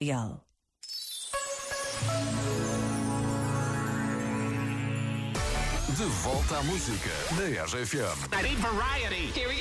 Real. De volta à música da RFM. I need variety. Here we go.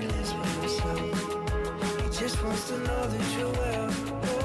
for. He just wants to know that you're well.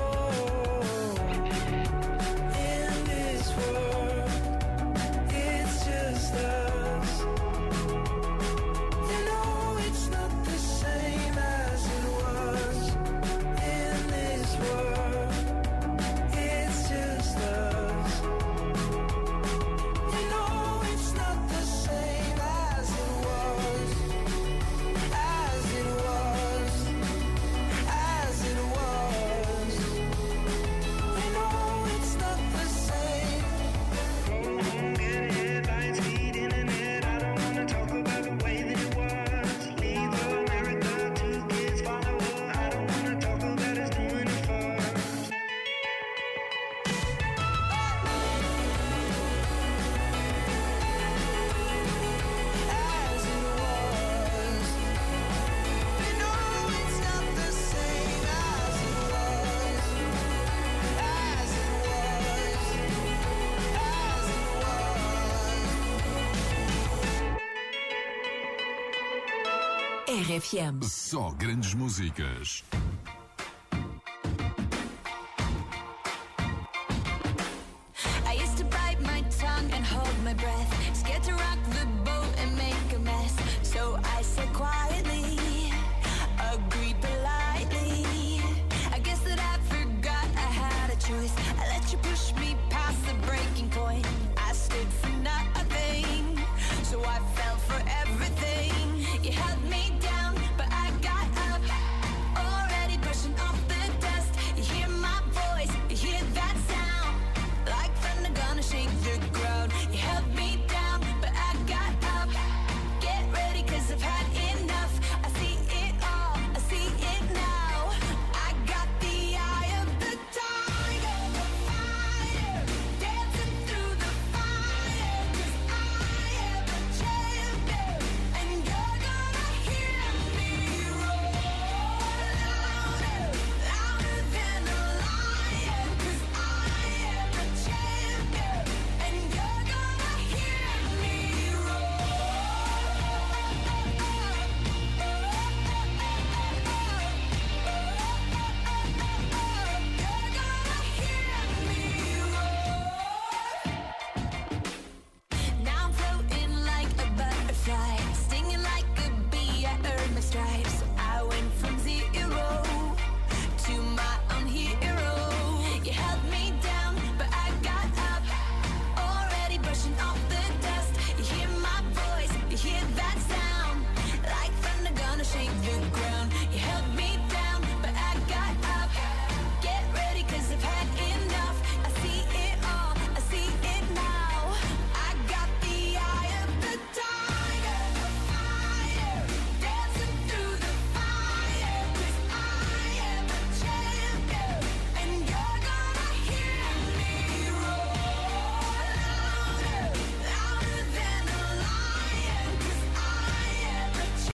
RFM. Só grandes músicas.